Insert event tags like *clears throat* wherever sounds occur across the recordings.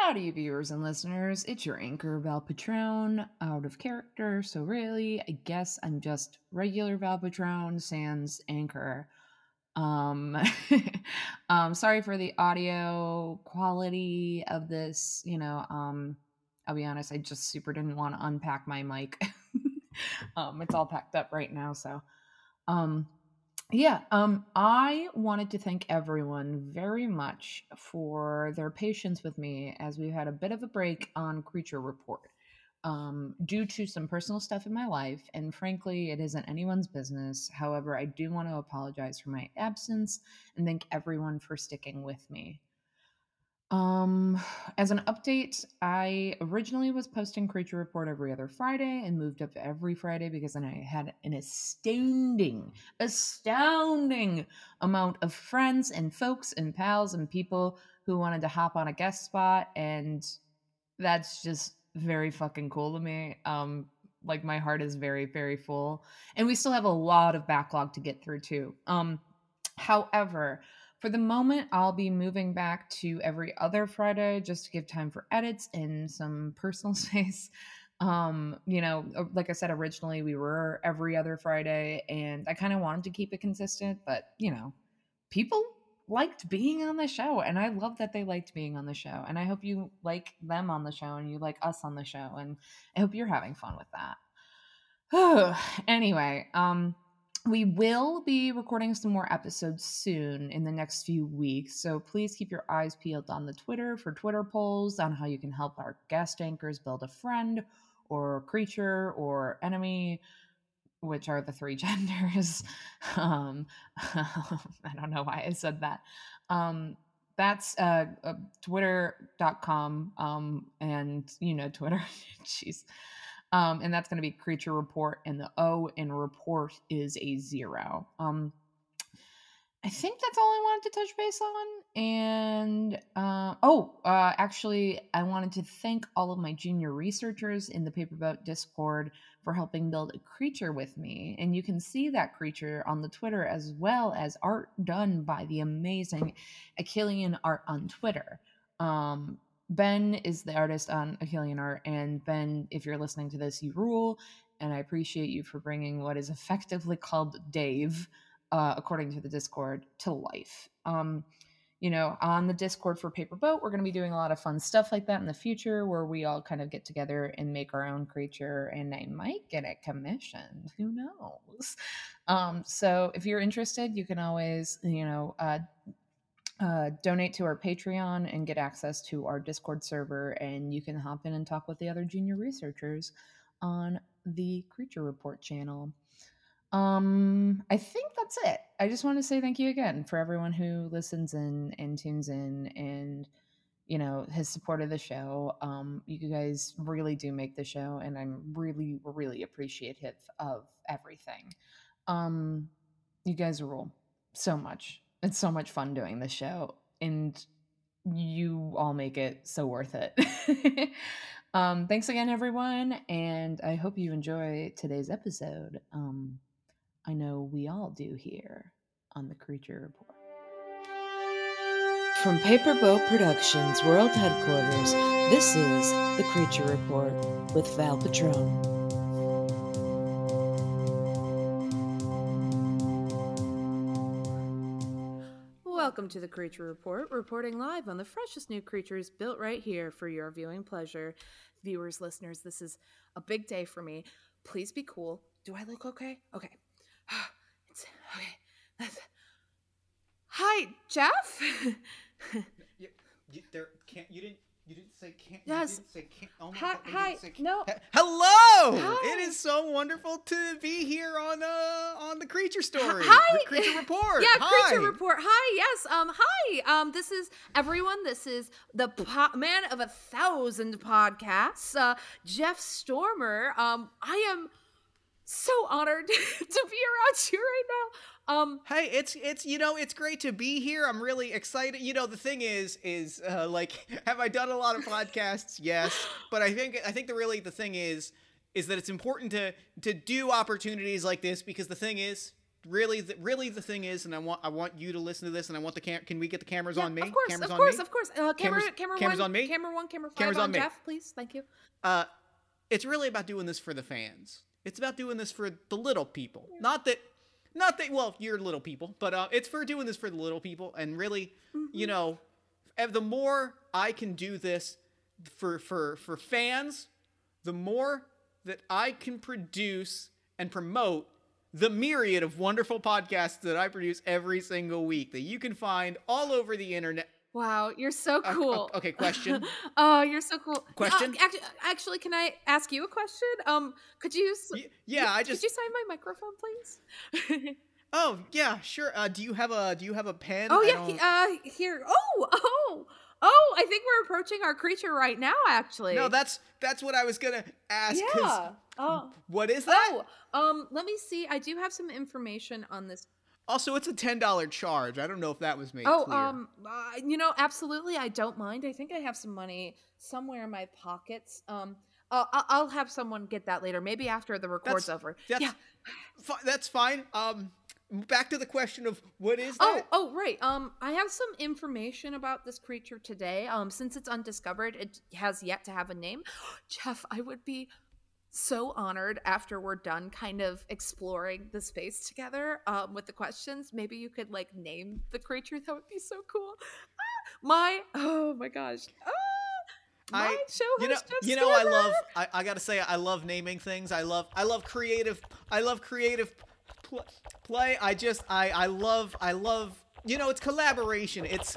Howdy, viewers and listeners. It's your anchor, Val Patron, out of character. So, really, I guess I'm just regular Val Patron, sans anchor. Um, *laughs* um, sorry for the audio quality of this. You know, um, I'll be honest, I just super didn't want to unpack my mic. *laughs* um, it's all packed up right now. So, um, yeah, um, I wanted to thank everyone very much for their patience with me as we've had a bit of a break on Creature Report um, due to some personal stuff in my life. And frankly, it isn't anyone's business. However, I do want to apologize for my absence and thank everyone for sticking with me. Um, as an update, I originally was posting Creature Report every other Friday and moved up every Friday because then I had an astounding, astounding amount of friends and folks and pals and people who wanted to hop on a guest spot. And that's just very fucking cool to me. Um, like my heart is very, very full. And we still have a lot of backlog to get through too. Um, however, for the moment, I'll be moving back to every other Friday just to give time for edits and some personal *laughs* space. Um, you know, like I said originally, we were every other Friday, and I kind of wanted to keep it consistent, but you know, people liked being on the show, and I love that they liked being on the show, and I hope you like them on the show and you like us on the show, and I hope you're having fun with that. *sighs* anyway, um, we will be recording some more episodes soon in the next few weeks. So please keep your eyes peeled on the Twitter for Twitter polls on how you can help our guest anchors build a friend or creature or enemy, which are the three *laughs* genders. Um, *laughs* I don't know why I said that. Um, that's uh, uh, twitter.com um, and you know twitter *laughs* jeez um, and that's going to be creature report, and the O in report is a zero. Um, I think that's all I wanted to touch base on. And uh, oh, uh, actually, I wanted to thank all of my junior researchers in the Paperboat Discord for helping build a creature with me. And you can see that creature on the Twitter as well as art done by the amazing Achillean Art on Twitter. Um, Ben is the artist on Achillean Art, and Ben, if you're listening to this, you rule, and I appreciate you for bringing what is effectively called Dave, uh, according to the Discord, to life. Um, you know, on the Discord for Paper Boat, we're going to be doing a lot of fun stuff like that in the future, where we all kind of get together and make our own creature, and I might get it commissioned. Who knows? Um, so if you're interested, you can always, you know, uh, uh, donate to our Patreon and get access to our Discord server, and you can hop in and talk with the other junior researchers on the Creature Report channel. Um, I think that's it. I just want to say thank you again for everyone who listens in and tunes in and you know has supported the show. Um, you guys really do make the show, and I'm really, really appreciative of everything. Um, you guys rule so much it's so much fun doing this show and you all make it so worth it. *laughs* um, thanks again, everyone, and I hope you enjoy today's episode. Um, I know we all do here on the Creature Report. From Paperboat Productions World Headquarters, this is the Creature Report with Val Patron. Welcome to the Creature Report, reporting live on the freshest new creatures built right here for your viewing pleasure. Viewers, listeners, this is a big day for me. Please be cool. Do I look okay? Okay. *sighs* It's okay. That's... Hi, Jeff. *laughs* you, you, there can't you didn't you didn't say can't. Yes. You didn't say can't. Oh hi. God, hi. can't. No. Hello. Hi. It is so wonderful to be here on uh on the creature story. Hi. The creature report. Yeah, hi. Creature Report. Hi, yes. Um, hi. Um, this is everyone. This is the po- man of a thousand podcasts, uh, Jeff Stormer. Um, I am so honored *laughs* to be around you right now. Um, Hey, it's it's you know it's great to be here. I'm really excited. You know the thing is is uh, like *laughs* have I done a lot of podcasts? Yes, *gasps* but I think I think the really the thing is is that it's important to to do opportunities like this because the thing is really, the, really, the thing is, and I want, I want you to listen to this, and I want the cam. Can we get the cameras Yeah, on me? Of course, cameras of course, me. of course. Uh, camera, Cameras- camera cameras one, on me? Camera one, camera five Cameras on, on me. Jeff, please. Thank you. Uh, it's really about doing this for the fans. It's about doing this for the little people. Not that, not that. Well, you're little people, but uh, it's for doing this for the little people, and really, you know, the more I can do this for for for fans, the more that I can produce and promote the myriad of wonderful podcasts that I produce every single week that you can find all over the internet. Wow, you're so Uh, cool. okay, question? *laughs* oh, you're so cool. Question? Uh, actually, actually, can I ask you a question? Um, could you? yeah, I just. Could you sign my microphone, please? *laughs* Oh yeah, sure. Uh, do you have a Do you have a pen? oh yeah, he- uh, here. Oh, oh, oh! I think we're approaching our creature right now. Actually, no, that's that's what I was gonna ask. yeah. Oh, What is that? oh. Um, let me see. I do have some information on this Also, it's a ten dollar charge. I don't know if that was made Oh, clear. um, uh, you know, absolutely, I don't mind. I think I have some money somewhere in my pockets. Um, uh, I- I'll have someone get that later, maybe after the record's That's- over. that's yeah. fi- that's fine. Um, back to the question of what is Oh, oh, right. Um, I have some information about this creature today. Um, since it's undiscovered, it has yet to have a name. *gasps* Jeff, I would be so honored after we're done kind of exploring the space together um, with the questions. Maybe you could like name the creature. That would be so cool. Ah, my, oh my gosh. Ah, my I- show you know, has just you know, I love. I, I gotta say, I love naming things. I love. I love creative. I love creative pl- play. I just. I. I love. I love. You know, it's collaboration. It's.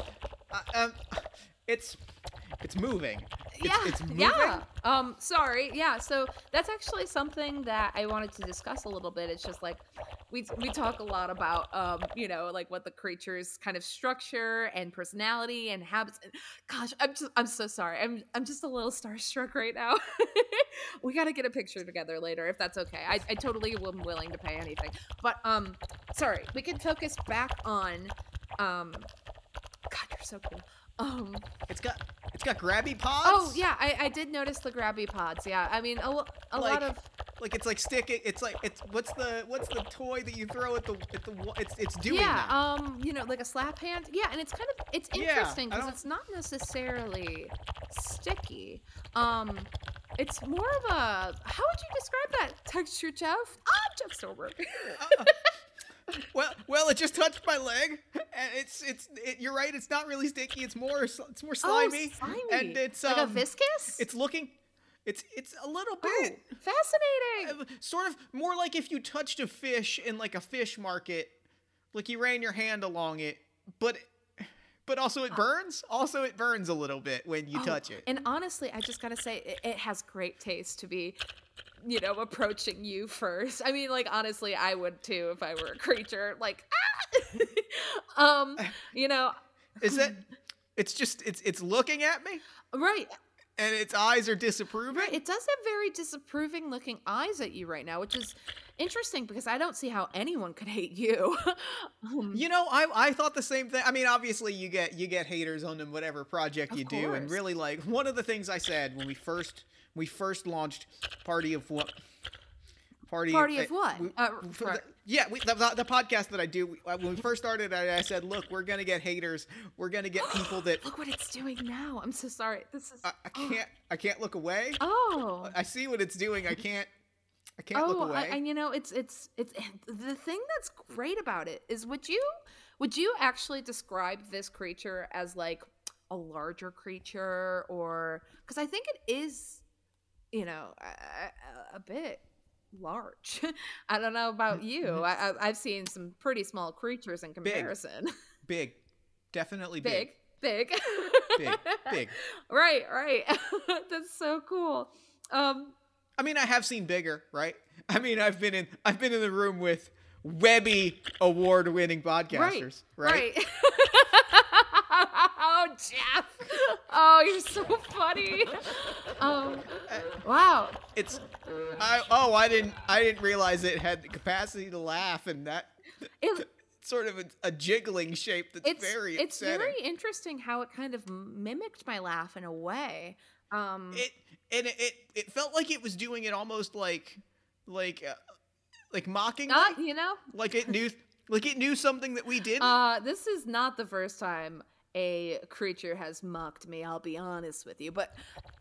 Uh, um, it's. It's moving. It's, yeah, It's moving. yeah. Um, sorry. Yeah. So that's actually something that I wanted to discuss a little bit. It's just like we we talk a lot about, um, you know, like what the creature's kind of structure and personality and habits. Gosh, I'm just I'm so sorry. I'm I'm just a little starstruck right now. *laughs* we got to get a picture together later if that's okay. I, I totally am willing to pay anything. But um, sorry. We can focus back on, um, God, you're so cool. Um. It's got. It's got grabby pods. Oh yeah, I, I did notice the grabby pods. Yeah, I mean a, a Like, lot of Like it's like sticking. It's like it's what's the what's the toy that you throw at the at the it's it's doing yeah, that. um, you know, like a slap hand. Yeah, and it's kind of it's interesting because don't- it's not necessarily sticky. Um, it's more of a how would you describe that texture, Jeff? Ah, Jeff Sober. Uh, well, well, it just touched my leg, *laughs* and it's it's it, you're right. It's not really sticky. It's more it's more slimy, oh, slimy. and it's like um, a viscous. It's looking, it's it's a little oh, bit fascinating. uh, sort of more like if you touched a fish in like a fish market, like you ran your hand along it, but but also it burns. Also, it burns a little bit when you Oh, touch it. And honestly, I just gotta say, it, it has great taste to be, you know, approaching you first. I mean, like honestly, I would too if I were a creature. Like, ah! *laughs* um, you know, Is it? It's just it's it's looking at me, right, and its eyes are disapproving. right. It does have very disapproving looking eyes at you right now, which is interesting because I don't see how anyone could hate you. *laughs* um, You know, I I thought the same thing. I mean, obviously you get you get haters on them whatever project you do, and really like one of the things I said when we first we first launched Party of what Party Party of, of what? we- Uh, for for- the- yeah, we, the, the, podcast that I do we- uh, when we first started, I, I said, look, we're gonna get haters. We're gonna get *gasps* people that Look what it's doing now. I'm so sorry. This is. I, I can't I can't look away. Oh. I see what it's doing. I can't I can't look oh, away. I, and you know, it's it's it's the thing that's great about it is would you would you actually describe this creature as like a larger creature or because I think it is, you know, a, a, a bit large. *laughs* I don't know about you. Mhm. I, I've seen some pretty small creatures in comparison. big, definitely big, big, big, big, big. *laughs* right, right. *laughs* that's so cool. Um, I mean, I have seen bigger, right? I mean, I've been in I've been in the room with Webby award-winning podcasters, right? Right. oh, Jeff. Oh, you're so funny. Um, wow. It's I oh, I didn't I didn't realize it had the capacity to laugh and that It, sort of a, a jiggling shape that's it's very it's upsetting. very interesting how it kind of mimicked my laugh in a way. Um, It and it, it it felt like it was doing it almost like like uh, like mocking Not, you know, like it knew like it knew something that we didn't. uh, this is not the first time a creature has mocked me, I'll be honest with you. But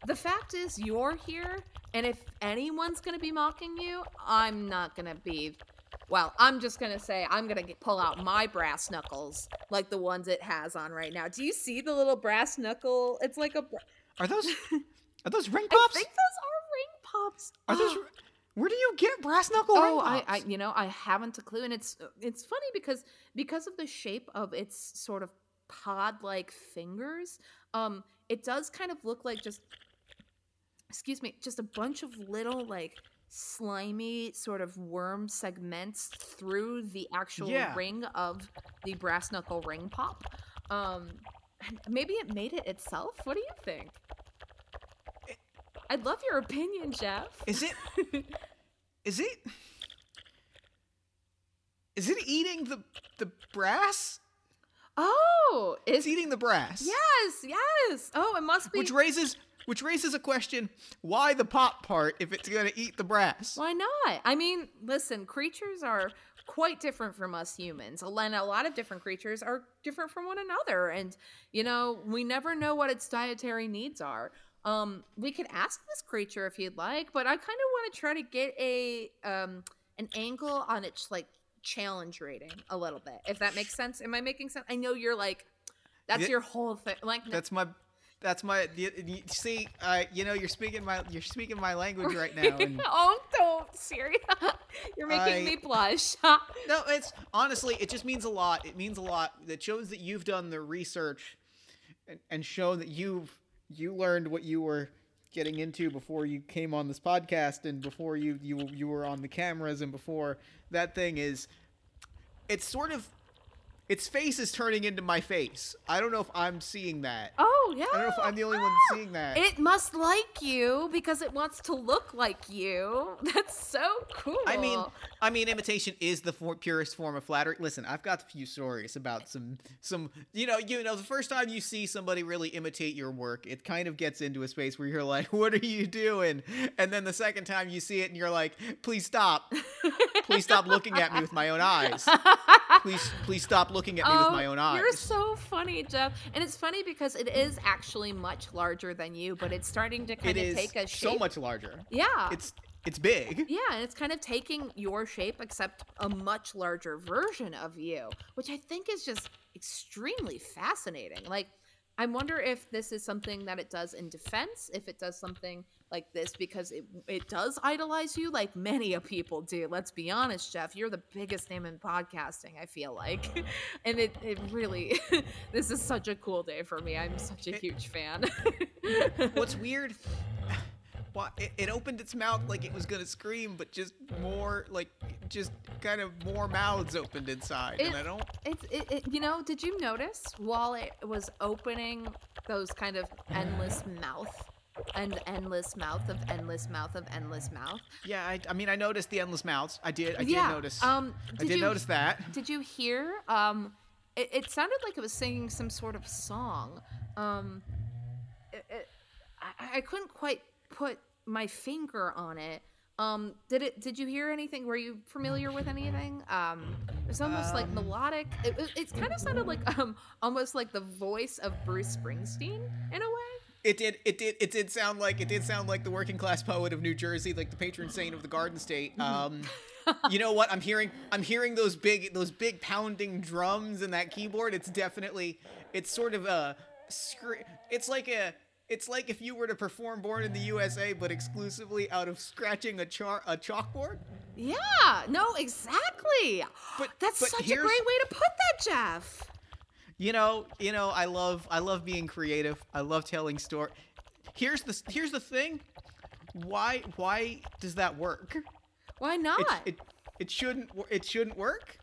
the fact is, you're here, and if anyone's gonna be mocking you, I'm not gonna be. Well, I'm just gonna say I'm gonna get, pull out my brass knuckles, like the ones it has on right now. Do you see the little brass knuckle? It's like a. br- *laughs* are those *laughs* are those ring pops? I think those are ring pops. Are those Ah. where do you get brass knuckle Oh, I. I, you know, I haven't a clue, and it's it's funny because because of the shape of its sort of pod-like fingers, um, it does kind of look like just, excuse me, just a bunch of little like slimy sort of worm segments through the actual Yeah. ring of the brass knuckle ring pop. Um, maybe it made it itself. What do you think? It- I'd love your opinion, Jeff. Is it *laughs* is it is it eating the the brass? Oh, is It's eating the brass. Yes, yes. Oh, it must be. Which raises which raises a question: Why the pop part if it's gonna eat the brass? Why not? I mean, listen, creatures are quite different from us humans. And a lot of different creatures are different from one another. And, you know, we never know what its dietary needs are. Um, we could ask this creature if you'd like, but I kind of want to try to get a um an angle on its like challenge rating a little bit, if that makes sense. Am I making sense? I know you're like that's Yeah. your whole thing. Like That's my. That's my. You, you see, uh, you know, you're speaking my. You're speaking my language right now. And, *laughs* oh, don't, Siri. *laughs* You're making I- me blush. *laughs* no, it's honestly, it just means a lot. It means a lot. It shows that you've done the research, and, and shown that you've you learned what you were getting into before you came on this podcast, and before you you you were on the cameras, and before that thing is. It's sort of. Its face is turning into my face. I don't know if I'm seeing that. oh, yeah. I don't know if I'm the only one seeing that. It must like you because it wants to look like you. *laughs* That's so cool. I mean, I mean, imitation is the for- purest form of flattery. Listen, I've got a few stories about some, some, you know, you know, the first time you see somebody really imitate your work, it kind of gets into a space where you're like, *laughs* "What are you doing?" And then the second time you see it, and you're like, "Please stop, please stop looking at me with my own eyes. *laughs* Please, please stop looking at me with oh, my own eyes." Oh, You're so funny, Jeff. And it's funny because it is actually much larger than you, but it's starting to kind it of take a shape. so much larger. Yeah. It's it's big. Yeah, and it's kind of taking your shape, except a much larger version of you, which I think is just extremely fascinating. Like, I wonder if this is something that it does in defense, if it does something like this because it it does idolize you, like many of people do. Let's be honest, Jeff, you're the biggest name in podcasting. I feel like, *laughs* and it it really, *laughs* this is such a cool day for me. I'm such a huge fan. *laughs* What's weird? It, it opened its mouth like it was gonna scream, but just more like just kind of more mouths opened inside, and I don't. It's it, it, you know, did you notice while it was opening those kind of endless mouth and endless mouth of endless mouth of endless mouth? Yeah, I, I mean, I noticed the endless mouths. I did. I yeah. did notice. Um, did I did did you, notice that. Did you hear? Um, it, it sounded like it was singing some sort of song. Um, it, it, I, I couldn't quite put my finger on it. Um, did it? Did you hear anything? Were you familiar with anything? Um, it was almost like Um, melodic. It, it, it kind of sounded like um, almost like the voice of Bruce Springsteen in a way. It did. It did. It did sound like. It did sound like the working class poet of New Jersey, like the patron saint of the Garden State. Um, *laughs* you know what? I'm hearing. I'm hearing those big, those big pounding drums and that keyboard. It's definitely. It's sort of a. It's like a. It's like if you were to perform "Born in the USA," but exclusively out of scratching a char a chalkboard. Yeah. No. Exactly. But That's but such a great way to put that, Jeff. You know, you know, I love I love being creative. I love telling story. Here's the here's the thing. Why why does that work? Why not? It, it it shouldn't it shouldn't work.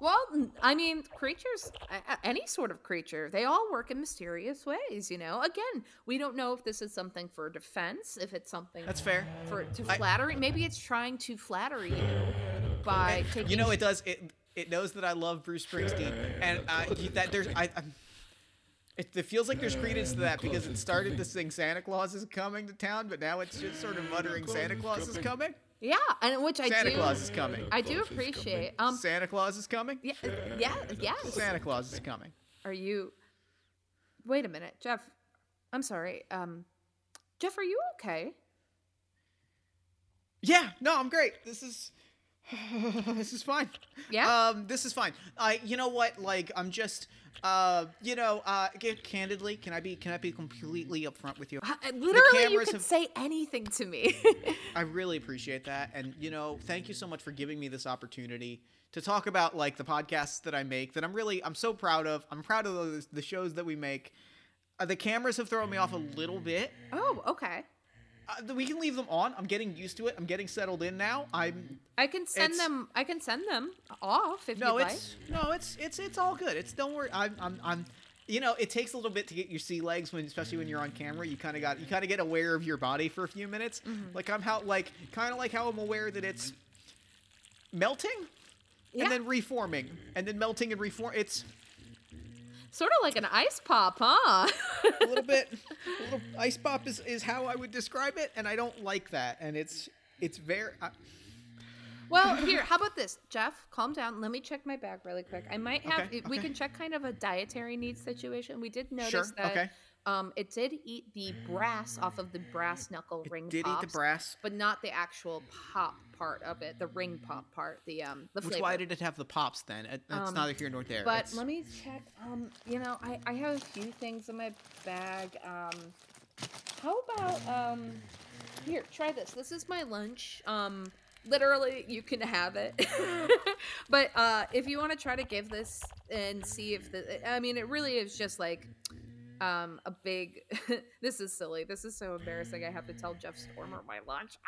Well, I mean, creatures, any sort of creature, they all work in mysterious ways, you know? Again, we don't know if this is something for defense, if it's something That's fair. for to I- flattery. Maybe it's trying to flatter you by And, taking you know, it does it it knows that I love Bruce Springsteen, and uh, that there's I. I'm, it, it feels like there's credence to that because it started to sing Santa Claus is coming to town, but now it's just sort of muttering Santa Claus is coming. Yeah, and which I Santa do. Claus is coming. I do appreciate. Um, Santa Claus is coming. yeah, yeah, yes. Santa Claus is coming. Are you? Wait a minute, Jeff. I'm sorry. Um, Jeff, are you okay? Yeah, no, I'm great. This is *laughs* this is fine. Yeah. Um, this is fine. I, you know what? Like, I'm just, uh, you know, uh, candidly, can I be, can I be completely upfront with you? Uh, Literally, you could have- say anything to me. I really appreciate that, and you know, thank you so much for giving me this opportunity to talk about like the podcasts that I make. That I'm really, I'm so proud of. I'm proud of those, the shows that we make. Uh, the cameras have thrown me off a little bit. oh, okay. Uh, we can leave them on. I'm getting used to it. I'm getting settled in now. I'm I can send them. I can send them off if no, you'd it's no, it's it's it's all good. It's don't worry. I'm I'm I'm. You know, it takes a little bit to get your sea legs when, especially when you're on camera. You kind of got, you kind of get aware of your body for a few minutes. Mm-hmm. Like I'm how, like kind of like how I'm aware that it's melting Yeah. and then reforming and then melting and reform. It's like. Sort of like an ice pop, huh? a little *laughs* bit, a little ice pop is is how I would describe it, and I don't like that. And it's it's very. I, Well, here, how about this, Jeff? Calm down. Let me check my bag really quick. I might have. Okay, We can check kind of a dietary needs situation. We did notice Sure, that okay. Um, it did eat the brass off of the brass knuckle ring did eat the brass. but not the actual pop part of it, the ring pop part, the um, the Which flavor. why did it have the pops then? It, it's Um, neither here nor there. But It's- let me check. Um, you know, I, I have a few things in my bag. Um, how about um, here, try this. This is my lunch. Um, literally, you can have it. *laughs* but uh, if you want to try to give this and see if the, I mean, it really is just like um a big *laughs* this is silly. This is so embarrassing. I have to tell jeff stormer my lunch.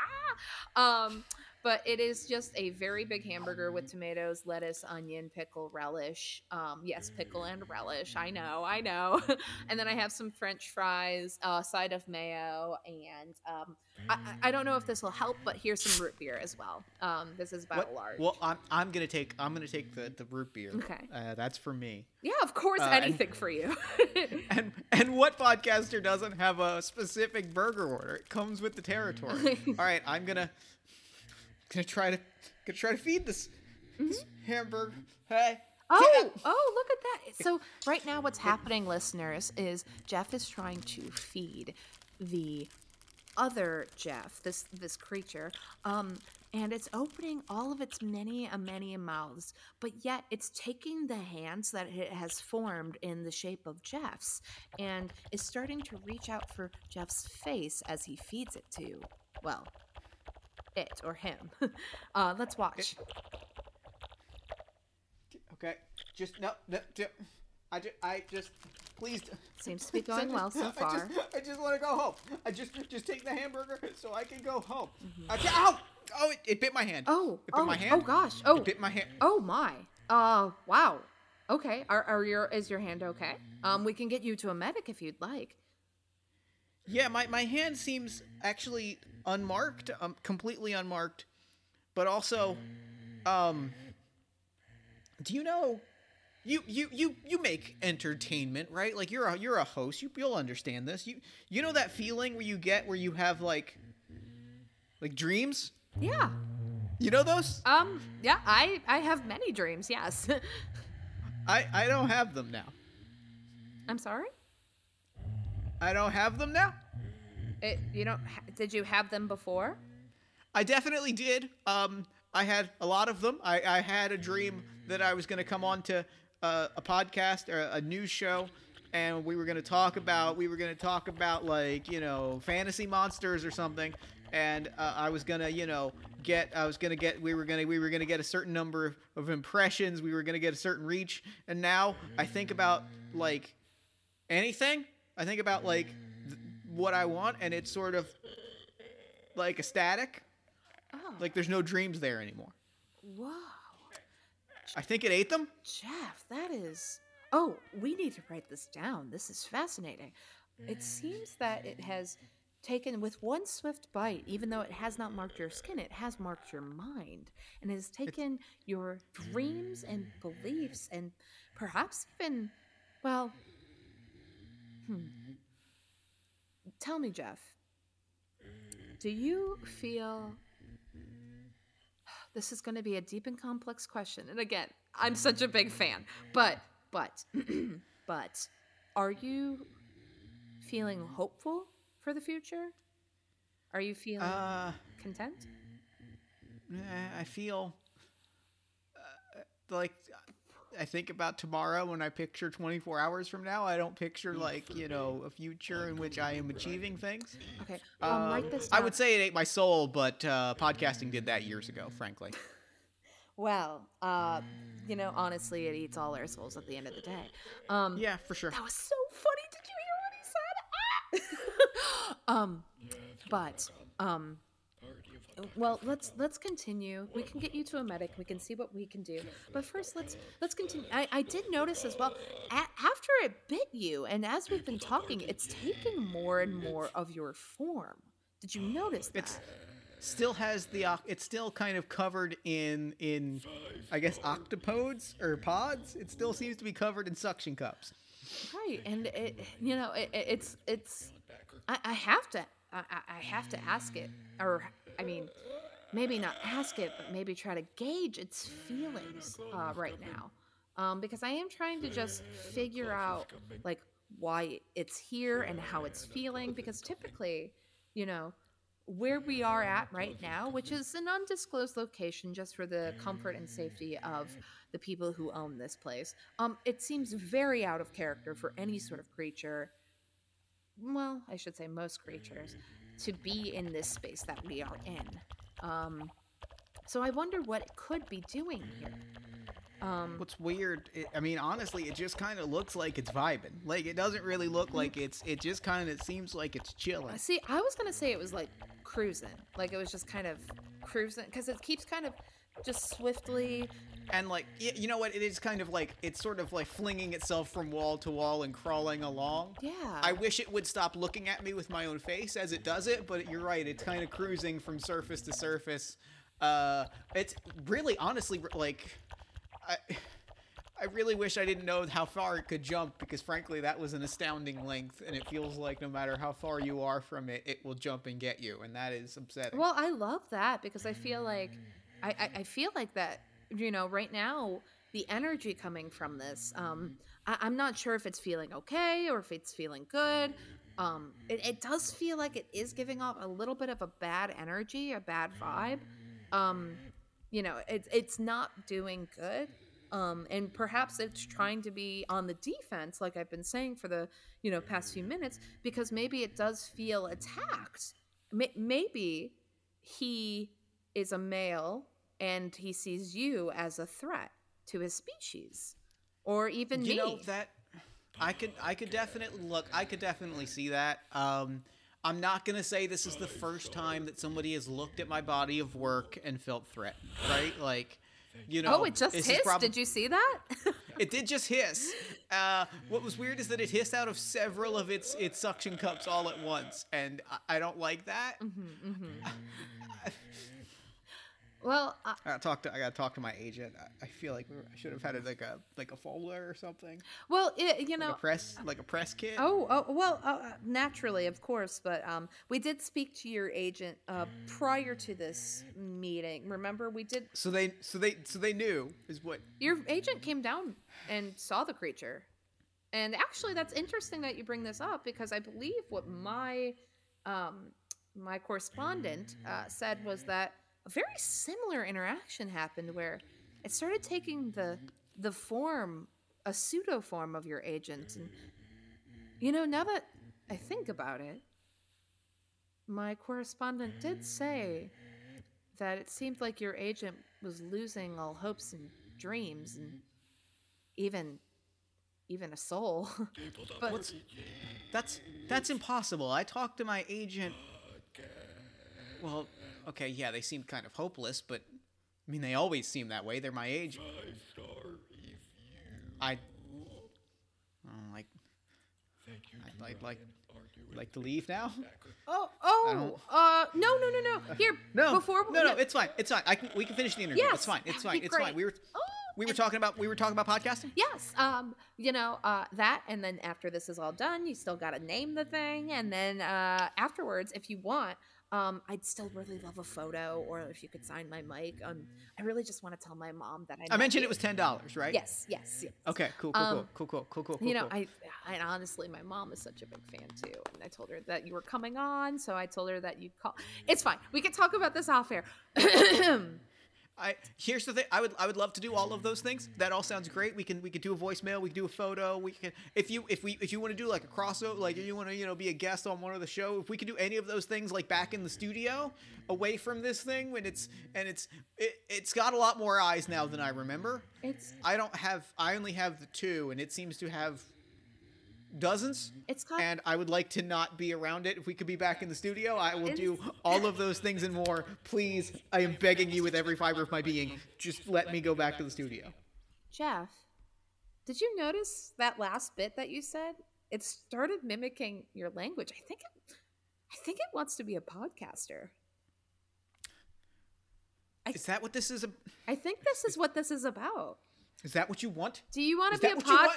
Ah! Um but it is just a very big hamburger with tomatoes lettuce onion pickle relish um yes pickle and relish i know i know *laughs* and then i have some french fries a side of mayo and um I, I don't know if this will help but here's some root beer as well um this is about What- large Well, I'm I'm gonna take I'm gonna take the the root beer. Okay. Uh, that's for me. yeah of course uh, and- anything for you *laughs* And and what podcaster doesn't have a specific burger order? It comes with the territory. *laughs* All right, I'm gonna gonna try to gonna try to feed this, this hamburger. Hey. Oh, oh, look at that. So, right now, what's happening, listeners, is Jeff is trying to feed the other Jeff, this this creature, um, and it's opening all of its many a many mouths, but yet it's taking the hands that it has formed in the shape of Jeff's and is starting to reach out for Jeff's face as he feeds it to, well, it or him. *laughs* uh, let's watch. Okay. Just no. no I just I just please. Seems to be *laughs* going well so I far. just, I just want to go home. I just just take the hamburger so I can go home. Mm-hmm. I ow! Oh, it, it bit my hand. Oh, it bit oh, my hand. oh gosh. Oh, It bit my hand. oh my. Uh, wow. Okay. Are, are your is your hand okay? Um, we can get you to a medic if you'd like. Yeah, my, my hand seems actually unmarked, um, completely unmarked, but also, um, do you know, you you you you make entertainment, right? Like you're a you're a host, you you'll understand this. You you know that feeling where you get where you have like, like dreams. Yeah. You know those? Um. Yeah. I I have many dreams. Yes. *laughs* I I don't have them now. I'm sorry. I don't have them now. It, you don't. Did you have them before? I definitely did. Um, I had a lot of them. I, I had a dream that I was going to come on to uh, a podcast or a news show, and we were going to talk about we were going to talk about like you know fantasy monsters or something, and uh, I was gonna you know get I was gonna get we were gonna we were gonna get a certain number of, of impressions. We were gonna get a certain reach, and now I think about like anything. I think about like th- what I want, and it's sort of like ecstatic. Oh. Like there's no dreams there anymore. Whoa. I think it ate them. Jeff, that is. Oh, we need to write this down. This is fascinating. It seems that it has taken, with one swift bite, even though it has not marked your skin, it has marked your mind and has taken your dreams and beliefs and perhaps even, well, hmm. Tell me, Jeff, do you feel *sighs* this is going to be a deep and complex question. And again, I'm such a big fan. But, but, *clears throat* but, are you feeling hopeful for the future? Are you feeling Uh, content? I feel uh, like I think about tomorrow when I picture 24 hours from now. I don't picture like you know a future in which I am achieving things. Okay. Um, Um, write this I would say it ate my soul, but uh, podcasting did that years ago. Frankly, *laughs* Well, uh, you know, honestly, it eats all our souls at the end of the day. Um, yeah, for sure. That was so funny. Did you hear what he said? Ah! *laughs* um, but um, well, let's let's continue. We can get you to a medic. We can see what we can do. But first, let's let's continue. I, I did notice as well. A- after it bit you, and as we've been talking, it's taking more and more of your form. Did you notice that? It's still has the it's still kind of covered in in I guess octopodes or pods. It still seems to be covered in suction cups. Right, and it, you know, it, it- it's it's. I, I have to, I, I- I have to ask it, or I mean, maybe not ask it, but maybe try to gauge its feelings uh, right now, um, because I am trying to just figure out like why it's here and how it's feeling. Because typically, you know, where we are at right now, which is an undisclosed location just for the comfort and safety of the people who own this place. Um, it seems very out of character for any sort of creature. Well, I should say most creatures to be in this space that we are in. Um, so I wonder what it could be doing here. Um, What's weird? It, I mean, honestly, it just kind of looks like it's vibing. Like it doesn't really look like it's. It just kind of seems like it's chilling. see, I was gonna say it was like cruising, like it was just kind of cruising because it keeps kind of just swiftly And like, y- you know what? It is kind of like it's sort of like flinging itself from wall to wall and crawling along. Yeah. I wish it would stop looking at me with my own face as it does it, but you're right. It's kind of cruising from surface to surface. Uh, it's really, honestly, like, I, I really wish I didn't know how far it could jump because, frankly, that was an astounding length, and it feels like no matter how far you are from it, it will jump and get you, and that is upsetting. Well, I love that because I feel like I, I, I feel like that you know right now the energy coming from this. Um, I, I'm not sure if it's feeling okay or if it's feeling good. Um, it, it does feel like it is giving off a little bit of a bad energy, a bad vibe. Um, you know, it's it's not doing good. Um, and perhaps it's trying to be on the defense, like I've been saying for the you know past few minutes, because maybe it does feel attacked. May- maybe he is a male and he sees you as a threat to his species, or even me. you me. know that I could I could definitely look I could definitely see that. Um, I'm not gonna say this is the first time that somebody has looked at my body of work and felt threatened, right? Like, you know. oh, it just hissed. prob- Did you see that? *laughs* It did just hiss. Uh, what was weird is that it hissed out of several of its its suction cups all at once, and I, I don't like that. Mm-hmm. Well, uh, I gotta talk to I gotta talk to my agent. I, I feel like I should have had like a like a folder or something, well, it, you like know, a press like a press kit. Oh, oh well, uh, uh, naturally, of course. But um, we did speak to your agent uh, prior to this meeting. Remember, we did. So they so they so they knew is what Your agent came down and saw the creature. And actually, that's interesting that you bring this up because I believe what my um, my correspondent uh, said was that a very similar interaction happened where it started taking the the form, a pseudo form of your agent, and you know, now that I think about it, my correspondent did say that it seemed like your agent was losing all hopes and dreams and even even a soul. *laughs* but What's that's that's impossible. I talked to my agent. Well, okay, yeah, they seemed kind of hopeless, but I mean, they always seem that way. They're my age. I, oh, like, I'd like like like to leave now. oh oh uh no no no no here No, before no, no, yeah. it's fine. It's fine. I can we can finish the interview. Yes, it's fine. It's fine. be It's fine. We were Oh, we were talking about we were talking about podcasting. Yes, um, you know, uh, that, and then after this is all done, you still got to name the thing, and then uh, afterwards, if you want, Um, I'd still really love a photo, or if you could sign my mic. Um, I really just want to tell my mom that I. I mentioned it was ten dollars, right? Yes, yes, yes. Okay. Cool. Cool. Um, cool. Cool. Cool. Cool. Cool. you know, cool. I, I honestly, my mom is such a big fan too, and I told her that you were coming on, so I told her that you'd call. It's fine. We can talk about this off air. *clears throat* I here's the thing. I would I would love to do all of those things. That all sounds great. We can we can do a voicemail. We can do a photo. We can if you if we if you want to do like a crossover, like you want to you know be a guest on one of the show. If we can do any of those things like back in the studio, away from this thing when it's and it's it, it's got a lot more eyes now than I remember. it's I don't have I only have the two, and it seems to have dozens. it's got And I would like to not be around it. If we could be back in the studio, I will do all of those things and more. Please, I am begging you with every fiber of my being, just let me go back to the studio. Jeff. Did you notice that last bit that you said? It started mimicking your language. I think it, I think it wants to be a podcaster. Is that what this is? a- I think this is what this is about. Is that what you want? Do you want to be a podcaster?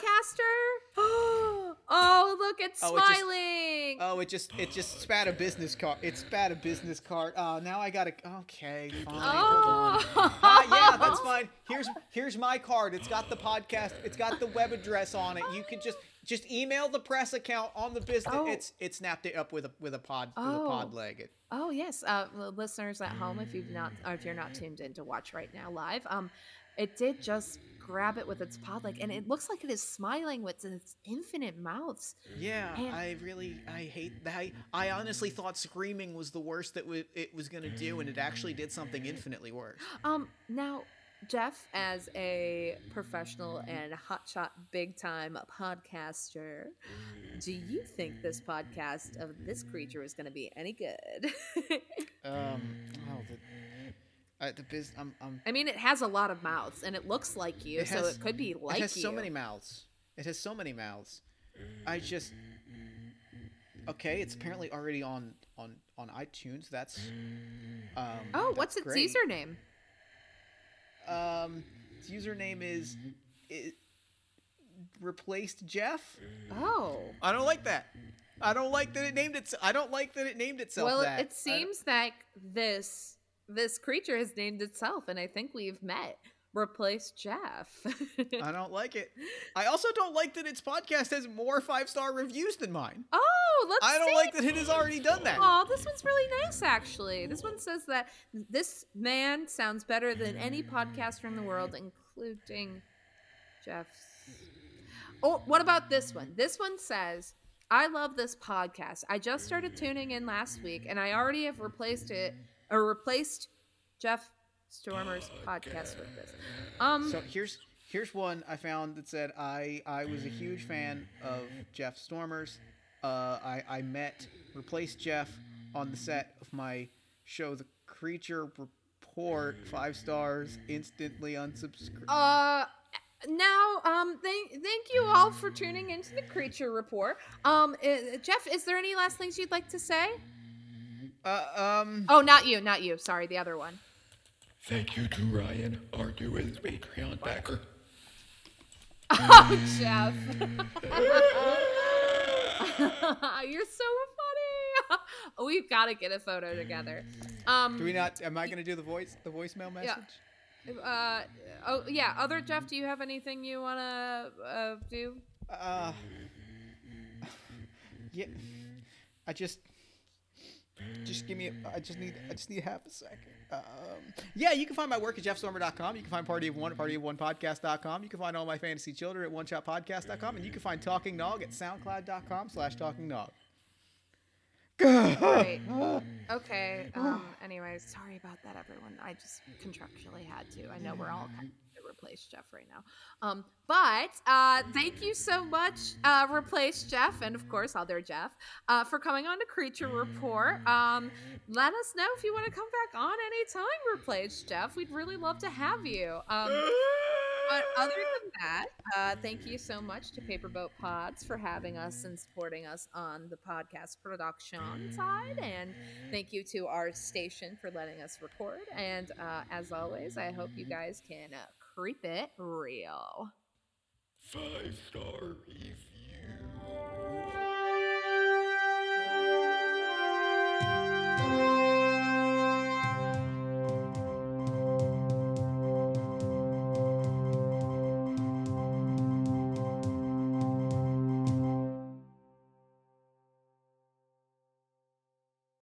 *gasps* *gasps* oh, look, it's Oh, it just- smiling. Oh, it just it just spat a business card. It spat a business card. Oh, now I gotta. Okay, fine. Oh. Ah, yeah, that's *laughs* fine. Here's here's my card. It's got the podcast. It's got the web address on it. You could just just email the press account on the business. Oh. It's it snapped it up with a with a pod with a Oh. pod leg. It, Oh yes, uh, listeners at home, if you've not, or if you're not tuned in to watch right now live, um, it did just grab it with its pod like and it looks like it is smiling with its infinite mouths. yeah, Man. I really I hate that. I, I honestly thought screaming was the worst that w- it was gonna do, and it actually did something infinitely worse. Um, now, Jeff, as a professional and hotshot big time podcaster, do you think this podcast of this creature is going to be any good? *laughs* Um, oh the, uh, the biz. I'm, I'm I mean, it has a lot of mouths, and it looks like you, It so it could be like you. it has you. so many mouths. It has so many mouths. I just okay. It's apparently already on on on iTunes. That's um. Oh, what's its great. username? Um, its username is, i replaced Jeff. Oh. I don't like that. I don't like that it named it. I don't like that it named itself Well, that. It seems like this this creature has named itself, and I think we've met. Replaced Jeff. I *laughs* don't like it. I also don't like that its podcast has more five star reviews than mine. oh, let's I don't see. like that it has already done that. Oh, this one's really nice, actually. This one says that this man sounds better than any podcaster in the world, including Jeff's. Oh, what about this one? This one says, I love this podcast. I just started tuning in last week, and I already have replaced it or replaced Jeff Stormer's podcast with this. Um, So here's here's one I found that said I I was a huge fan of Jeff Stormers. Uh, I I met replaced Jeff on the set of my show The Creature Report. Five stars, instantly unsubscribed. Uh now um thank thank you all for tuning into the creature report um uh, jeff is there any last things you'd like to say Uh, um. oh not you not you sorry the other one Thank you to Ryan, our newest Patreon backer. *laughs* oh jeff *laughs* you're so funny *laughs* we've got to get a photo together um Do we not? Am I gonna do the voice the voicemail message? uh oh yeah other jeff do you have anything you want to uh, do Uh. Yeah. I just. Just give me. I just need. I just need half a second. Um, yeah, you can find my work at jeffstormer.com. You can find Party of One at partyofonepodcast.com. You can find all my fantasy children at oneshotpodcast.com. And you can find Talking Nog at soundcloud.com slash talking nog. Great. *laughs* Okay. *sighs* Um. Anyways, sorry about that, everyone. I just contractually had to. I know we're all kind of replace Jeff right now. Um. But uh, thank you so much, uh, Replaced Jeff, and of course other Jeff, uh, for coming on to Creature Report. Um. Let us know if you want to come back on anytime, Replaced Jeff. We'd really love to have you. Um. But *laughs* other than that, uh, thank you so much to Paperboat Pods for having us and supporting us on the podcast production side. And thank you to our station for letting us record. And uh, as always, I hope you guys can uh, creep it real. Five star review.